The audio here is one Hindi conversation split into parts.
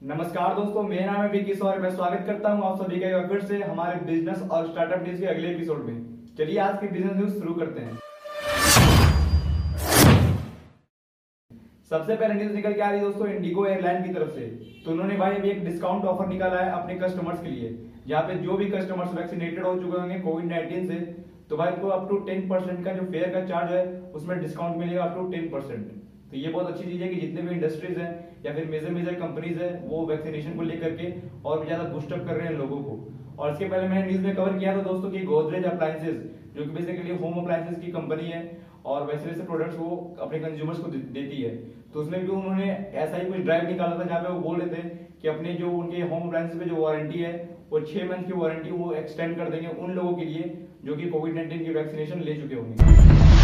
नमस्कार दोस्तों, मेरा नाम है विकी और मैं स्वागत करता हूँ आप सभी का फिर से हमारे बिज़नेस और स्टार्टअप न्यूज़ के अगले एपिसोड में। चलिए आज की बिज़नेस न्यूज़ शुरू करते हैं। सबसे पहले न्यूज़ निकल के आ रही है दोस्तों इंडिगो एयरलाइन की तरफ़ से। तो उन्होंने भाई अभी एक डिस्काउंट ऑफ़र निकाला है अपने कस्टमर्स के लिए। यहाँ पे जो भी कस्टमर्स वैक्सीनेटेड हो चुके होंगे कोविड नाइन्टीन से तो भाई को अप टू टेन परसेंट का जो फेयर का चार्ज है, उसमें डिस्काउंट मिलेगा अप टू टेन परसेंट तो ये बहुत अच्छी चीज़ है कि जितने भी इंडस्ट्रीज़ हैं या फिर मेजर मेजर कंपनीज़ है, वो वैक्सीनेशन को लेकर के और भी ज़्यादा बूस्टअप कर रहे हैं लोगों को। और इसके पहले मैंने न्यूज़ में कवर किया था दोस्तों की गोदरेज अप्लायंसेज जो कि बेसिकली होम अप्लायंसेज की कंपनी है, और वैसे वैसे प्रोडक्ट्स वो अपने कंज्यूमर्स को देती है। तो उसमें भी उन्होंने ऐसा ही कुछ ड्राइव निकाला था जहाँ पे वो बोल रहे थे कि अपने जो उनके होम अप्लायंसेज पे जो वारंटी है, वो छह मंथ की वारंटी वो एक्सटेंड कर देंगे उन लोगों के लिए जो कि कोविड नाइन्टीन की वैक्सीनेशन ले चुके होंगे।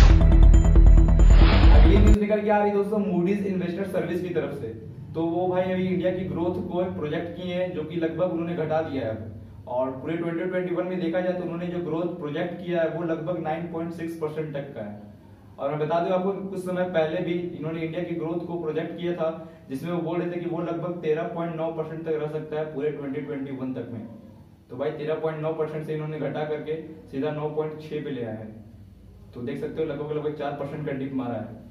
अगली न्यूज़ निकल के आ रही दोस्तों मूडीज इन्वेस्टर सर्विस की तरफ़ से। तो वो भाई अभी इंडिया की ग्रोथ को एक प्रोजेक्ट किए हैं, जो कि लगभग उन्होंने घटा दिया है। और पूरे 2021 में देखा जाए तो उन्होंने जो ग्रोथ प्रोजेक्ट किया है, वो लगभग 9.6 परसेंट तक का है। और मैं बता दूँ आपको, कुछ समय पहले भी इन्होंने इंडिया की ग्रोथ को प्रोजेक्ट किया था, जिसमें वो बोल रहे थे कि वो लगभग 13.9 परसेंट तक रह सकता है पूरे 2021 तक में। तो भाई 13.9 परसेंट से इन्होंने घटा करके सीधा 9.6 पे ले आया है। तो देख सकते हो लगभग लगभग चार परसेंट का डिप मारा है।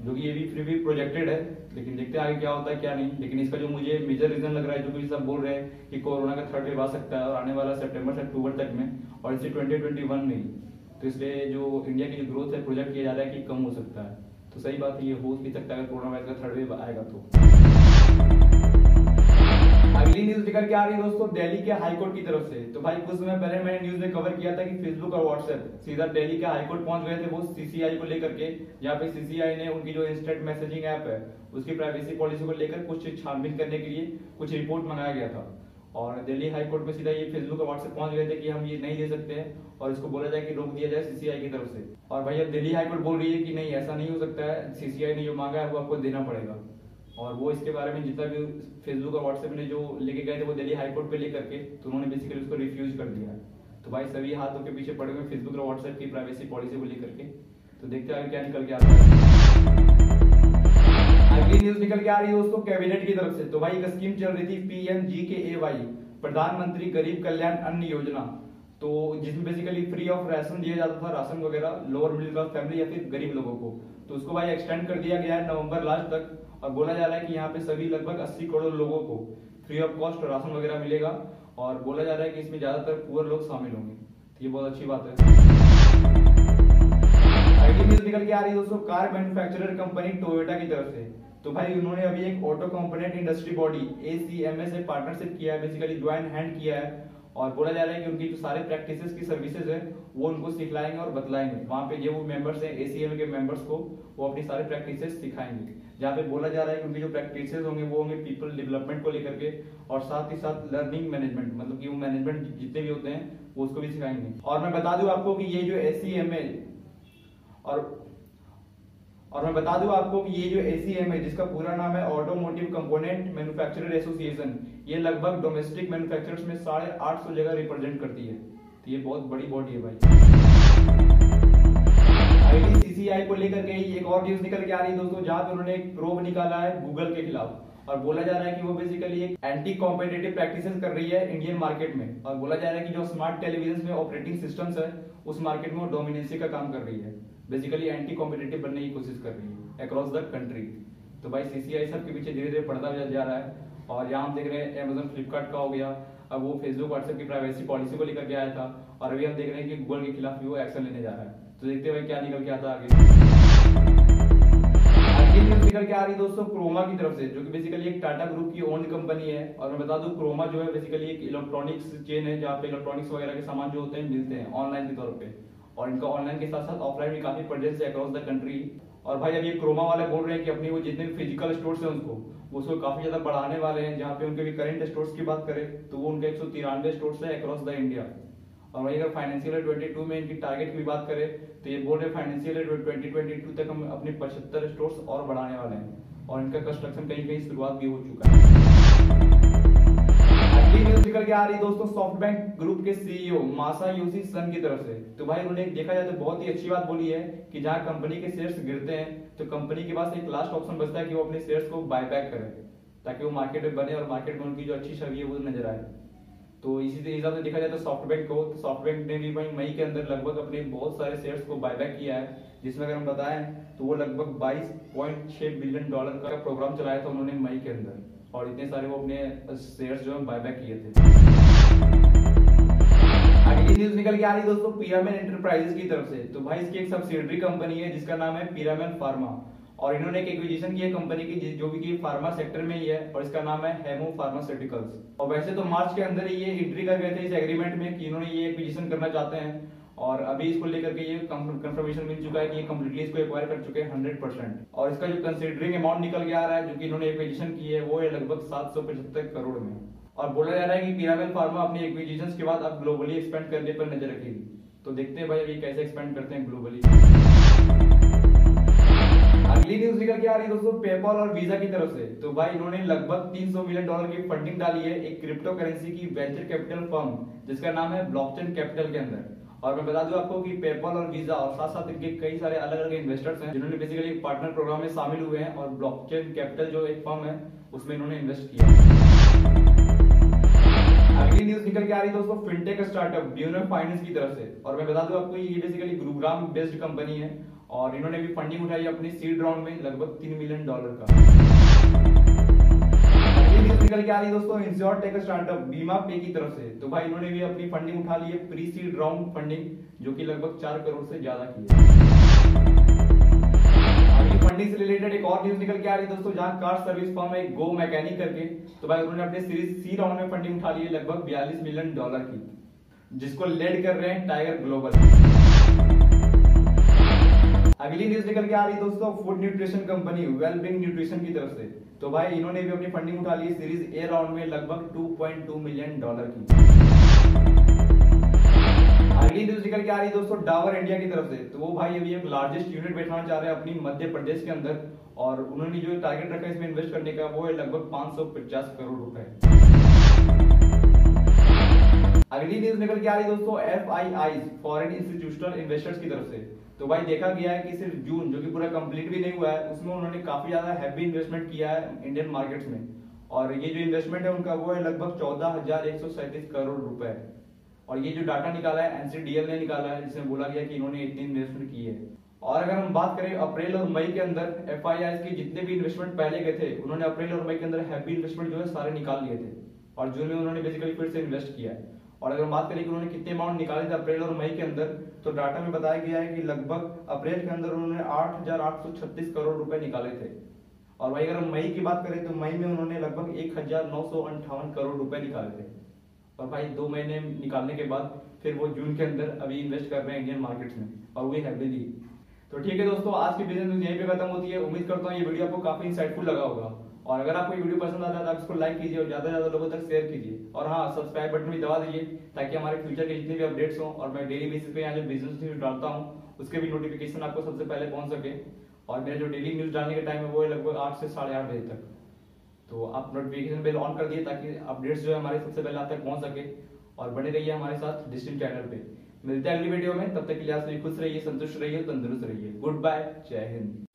जो कि ये भी फिर भी प्रोजेक्टेड है, लेकिन देखते हैं आगे क्या होता है, क्या नहीं। लेकिन इसका जो मुझे मेजर रीजन लग रहा है, जो कि सब बोल रहे हैं कि कोरोना का थर्ड वेव आ सकता है और आने वाला सितंबर से अक्टूबर तक में, और इसे 2021 में तो इसलिए जो इंडिया की जो ग्रोथ है प्रोजेक्ट किया जा रहा है कि कम हो सकता है। तो सही बात है, ये हो भी सकता है अगर कोरोना वायरस का थर्ड वेव आएगा तो। अगली न्यूज़ निकल के आ रही है दोस्तों, दिल्ली के हाईकोर्ट की तरफ़ से। तो भाई, कुछ समय पहले मैंने न्यूज़ में कवर किया था कि फेसबुक और व्हाट्सएप सीधा दिल्ली के हाईकोर्ट पहुँच गए थे, वो सीसीआई को लेकर के। जहाँ पे सीसीआई ने उनकी जो इंस्टेंट मैसेजिंग ऐप है, उसकी प्राइवेसी पॉलिसी को लेकर कुछ छानबीन करने के लिए कुछ रिपोर्ट मंगाया गया था। और दिल्ली हाईकोर्ट में सीधा ये फेसबुक और व्हाट्सएप पहुँच गए थे कि हम ये नहीं दे सकते हैं और इसको बोला जाए कि रोक दिया जाए सीसीआई की तरफ़ से। और भाई, अब दिल्ली हाईकोर्ट बोल रही है कि नहीं, ऐसा नहीं हो सकता है। सीसीआई ने जो मांगा है, वो आपको देना पड़ेगा। और वो इसके बारे में जितना भी फेसबुक और व्हाट्सएप ने जो लेके गए थे, वो दिल्ली हाईकोर्ट पे लेकर के तो उन्होंने बेसिकली उसको रिफ्यूज कर दिया। तो भाई सभी हाथों के पीछे पड़े हुए फेसबुक और व्हाट्सएप की प्राइवेसी पॉलिसी को लेकर के। तो देखते हैं क्या निकल के आता है। अगली न्यूज़ निकल के आ रही है दोस्तों कैबिनेट की तरफ़ से। तो भाई एक स्कीम चल रही थी पीएम जी के ए वाई प्रधानमंत्री गरीब कल्याण अन्न योजना। तो जिसमें बेसिकली फ्री ऑफ़ राशन दिया जाता था, राशन वगैरह लोअर मिडिल क्लास फैमिली या फिर गरीब लोगों को। तो उसको भाई एक्सटेंड कर दिया गया है नवंबर लास्ट तक और बोला जा रहा है कि यहाँ पे सभी लगभग 80 करोड़ लोगों को फ्री ऑफ़ कॉस्ट राशन वगैरह मिलेगा और बोला जा रहा है कि इसमें ज़्यादातर पुअर लोग शामिल होंगे। तो ये बहुत अच्छी बात है। आईटी न्यूज़ निकल के आ रही है दोस्तों कार मैन्युफैक्चरर कंपनी टोयोटा की तरफ़ से। तो भाई उन्होंने अभी एक auto component industry body ACMA से पार्टनरशिप किया है बेसिकली ज्वाइन हैंड किया है और बोला जा रहा है कि उनकी जो सारे प्रैक्टिसेस की सर्विसेज़ है, वो उनको सिखलाएँगे और बतलाएँगे। वहाँ पे जो मेंबर्स हैं एसीएम के मेंबर्स को, वो अपनी सारे प्रैक्टिसेस सिखाएँगे। जहाँ पे बोला जा रहा है कि उनकी जो प्रैक्टिसेस होंगे, वो होंगे पीपल डेवलपमेंट को लेकर के और साथ ही साथ लर्निंग मैनेजमेंट मतलब कि वो मैनेजमेंट जितने भी होते हैं, वो उसको भी सिखाएँगे। और मैं बता दूँ आपको कि ये जो एस और और मैं बता दूँ आपको कि ये जो एसीएम है, जिसका पूरा नाम है ऑटोमोटिव कंपोनेंट मैन्युफैक्चरर एसोसिएशन ये लगभग डोमेस्टिक मैन्युफैक्चरर्स में साढ़े आठ सौ जगह रिप्रेजेंट करती है। तो ये बहुत बड़ी बॉडी है भाई। आईटीसीसीआई को लेकर के एक और न्यूज़ निकल के आ रही है दोस्तों, जहाँ पे उन्होंने एक प्रोब निकाला है गूगल के खिलाफ। और बोला जा रहा है कि वो बेसिकली एक एंटी कॉम्पिटेटिव प्रैक्टिसेस कर रही है इंडियन मार्केट में। और बोला जा रहा है कि जो स्मार्ट टेलीविज़न में ऑपरेटिंग सिस्टम्स है, उस मार्केट में वो डोमिनेंसी का काम कर रही है। बेसिकली एंटी कॉम्पिटेटिव बनने की कोशिश कर रही है अक्रॉस द कंट्री तो भाई सीसीआई सब के पीछे धीरे धीरे पड़ता जा रहा है। और यहाँ हम देख रहे हैं अमेजोन फ्लिपकार्ट का हो गया। अब वो फेसबुक व्हाट्सएप की प्राइवेसी पॉलिसी को लेकर के आया था। और अभी हम देख रहे हैं कि गूगल के खिलाफ भी वो एक्शन लेने जा रहा है। तो देखते हुए क्या निकल के आता आगे। निकल के आ रही दोस्तों क्रोमा की तरफ़ से, जो कि बेसिकली एक टाटा ग्रुप की ओन कंपनी है। और मैं बता दूँ क्रोमा जो है बेसिकली एक इलेक्ट्रॉनिक्स चेन है, जहाँ पे इलेक्ट्रॉनिक्स वगैरह के सामान जो होते हैं मिलते हैं ऑनलाइन के तौर पे। और इनका ऑनलाइन के साथ साथ ऑफलाइन भी काफ़ी प्रेजेंस है अक्रॉस द कंट्री और भाई अभी क्रोमा वाले बोल रहे हैं कि अपनी वो जितने भी फ़िज़िकल स्टोर्स हैं उनको उसको काफ़ी ज़्यादा बढ़ाने वाले हैं। जहाँ पे उनके भी करेंट स्टोर्स की बात करें तो वो उनके एक सौ तिरानवे स्टोर्स है अक्रॉस द इंडिया और वही अगर फाइनेंशियल ईयर 22 में इनकी टारगेट की बात करें तो ये बोल रहे हैं फाइनेंशियल ईयर 2022 तक हम अपने पचहत्तर स्टोर्स और बढ़ाने वाले हैं। और इनका कंस्ट्रक्शन कहीं कहीं शुरुआत भी हो चुका है। अगली न्यूज़ निकल के आ रही दोस्तों, सॉफ्ट बैंक ग्रुप के सीईओ मासा योशी सन की तरफ़ से। तो भाई, उन्होंने देखा जाए तो बहुत ही अच्छी बात बोली है कि जहाँ कंपनी के शेयर्स गिरते हैं तो कंपनी के पास एक लास्ट ऑप्शन बचता है कि वो अपने शेयर्स को बायबैक करे, ताकि वो मार्केट में बने और मार्केट में उनकी जो अच्छी छवि है वो नज़र आए। तो इसी हिसाब से देखा जाए तो सॉफ्टबैंक को तो सॉफ्टबैंक ने भी भाई मई के अंदर लगभग अपने बहुत सारे शेयर्स को बायबैक किया है, जिसमें अगर हम बताएँ तो वो लगभग 22.6 बिलियन डॉलर का प्रोग्राम चलाया था उन्होंने मई के अंदर। और इतने सारे वो अपने शेयर्स जो है बायबैक किए थे। अगली न्यूज़ निकल के आ रही दोस्तों पिरामिड एंटरप्राइजेस की तरफ़ से। तो भाई, इसकी एक सब्सिडरी कंपनी है, जिसका नाम है पिरामिड फार्मा और इन्होंने एक एक्विजिशन की है कंपनी की जो भी की फार्मा सेक्टर में ही है, और इसका नाम है हेमो फार्मास्यूटिकल्स और वैसे तो मार्च के अंदर ही ये एंट्री कर गए थे इस एग्रीमेंट में कि इन्होंने ये एक्विजिशन करना चाहते हैं। और अभी इसको लेकर के ये कंफर्मेशन मिल चुका है कि ये कंप्लीटली इसको एक्वायर कर चुके हैं हंड्रेड परसेंट और इसका जो कंसिडरिंग अमाउंट निकल के आ रहा है, जो कि इन्होंने एक्विजिशन की है, वो है लगभग सात सौ पचहत्तर करोड़ में। और बोला जा रहा है कि पिरामिल फार्मा अपनी एक्विजिशन के बाद अब ग्लोबली एक्सपेंड करने पर नज़र रखेगी। तो देखते हैं भाई अभी कैसे एक्सपेंड करते हैं ग्लोबली अगली न्यूज़ निकल के आ रही है दोस्तों पेपॉल और वीज़ा की तरफ़ से। तो भाई इन्होंने लगभग 300 मिलियन डॉलर की फंडिंग डाली है एक क्रिप्टो करेंसी की वेंचर कैपिटल फर्म जिसका नाम है ब्लॉकचेन कैपिटल के अंदर। और मैं बता दूँ आपको कि पेपॉल और वीज़ा और साथ साथ इनके कई सारे अलग अलग इन्वेस्टर्स हैं, जिन्होंने बेसिकली पार्टनर प्रोग्राम में शामिल हुए हैं और ब्लॉकचेन कैपिटल जो एक फर्म है, उसमें इन्होंने इन्वेस्ट किया अगली न्यूज़ निकल के आ रही दोस्तों फिनटेक स्टार्टअप ड्यूनर फाइनेंस की तरफ़ से। और मैं बता दूँ आपको, ये बेसिकली गुरुग्राम बेस्ड कंपनी है और इन्होंने भी फंडिंग उठाई अपनी सीड राउंड में लगभग तीन मिलियन डॉलर का। निकल के आ रही दोस्तों इंश्योर टेक स्टार्टअप बीमा पे की तरफ़ से। तो भाई, इन्होंने भी अपनी फंडिंग उठा ली है प्री सीड राउंड फंडिंग जो कि लगभग चार करोड़ से ज़्यादा की है। फंडिंग से रिलेटेड एक और न्यूज़ निकल के आ रही है दोस्तों, जहाँ कार सर्विस फर्म है गो मैकेनिक करके। तो भाई, उन्होंने अपने सीरीज़ सी राउंड में फंडिंग उठा ली है, लगभग बयालीस मिलियन डॉलर की, जिसको लेड कर रहे हैं टाइगर ग्लोबल अगली न्यूज़ निकल के आ रही है दोस्तों food nutrition company Wellbeing Nutrition की तरफ़ से। तो भाई, इन्होंने भी अपनी फंडिंग उठा ली सीरीज़ ए राउंड में लगभग 2.2 मिलियन डॉलर की। अगली न्यूज़ निकल के आ रही है दोस्तों डावर इंडिया की तरफ़ से। तो वो भाई अभी एक लार्जेस्ट यूनिट बैठाना चाह रहे हैं अपनी मध्य प्रदेश के अंदर, और उन्होंने जो टारगेट रखा है इसमें इन्वेस्ट करने का, वो है लगभग 550 करोड़ रुपए। अगली न्यूज़ निकल के आ रही है दोस्तों F I I foreign institutional investors की तरफ़ से। तो भाई, देखा गया है कि सिर्फ़ जून, जो कि पूरा कंप्लीट भी नहीं हुआ है, उसमें उन्होंने काफ़ी ज़्यादा हैवी इन्वेस्टमेंट किया है इंडियन मार्केट्स में। और ये जो इन्वेस्टमेंट है, उनका वो है लगभग चौदह हज़ार एक सौ सैंतीस करोड़ रुपए। और ये जो डाटा निकाला है एनसीडीएल ने निकाला है, जिसमें बोला गया कि इन्होंने इतनी इन्वेस्टमेंट की है। और अगर हम बात करें अप्रैल और मई के अंदर एफआईआई के जितने भी इन्वेस्टमेंट पहले गए थे, उन्होंने अप्रैल और मई के अंदर हैवी इन्वेस्टमेंट जो है सारे निकाल लिए थे। और जून में उन्होंने बेसिकली फिर से इन्वेस्ट किया है। और अगर बात करें कि उन्होंने कितने अमाउंट निकाले थे अप्रैल और मई के अंदर तो डाटा में बताया गया है कि लगभग अप्रैल के अंदर उन्होंने आठ हज़ार आठ सौ छत्तीस करोड़ रुपए निकाले थे। और वही अगर हम मई की बात करें तो मई में उन्होंने लगभग एक करोड़ रुपए निकाले थे। और भाई, दो महीने निकालने के बाद फिर वो जून के अंदर अभी इन्वेस्ट कर रहे हैं इंडियन मार्केट्स में, और वो हैवीली तो ठीक है दोस्तों, आज की बिज़नेस न्यूज़ यहीं पे खत्म होती है। उम्मीद करता हूँ ये वीडियो आपको काफ़ी इंसाइटफुल लगा होगा। और अगर आपको ये वीडियो पसंद आता है तो आप इसको लाइक कीजिए और ज़्यादा से ज़्यादा लोगों तक शेयर कीजिए। और हाँ सब्सक्राइब बटन भी दबा दीजिए ताकि हमारे फ्यूचर के जितने भी अपडेट्स हों और मैं डेली बेसिस पे यहाँ जो बिज़नेस न्यूज़ डालता हूँ, उसके भी नोटिफिकेशन आपको सबसे पहले पहुँच सके। और मेरे जो डेली न्यूज़ डालने का टाइम है वो है लगभग आठ से साढ़े आठ बजे तक। तो आप नोटिफिकेशन बेल ऑन कर दिए ताकि अपडेट्स जो है हमारे सबसे पहले आप तक पहुँच सके। और बने रहिए हमारे साथ डिस्टिंग चैनल पे। मिलते हैं अगली वीडियो में। तब तक के लिए आप सभी खुश रहिए, संतुष्ट रहिए, तंदुरुस्त रहिए। गुड बाय जय हिंद।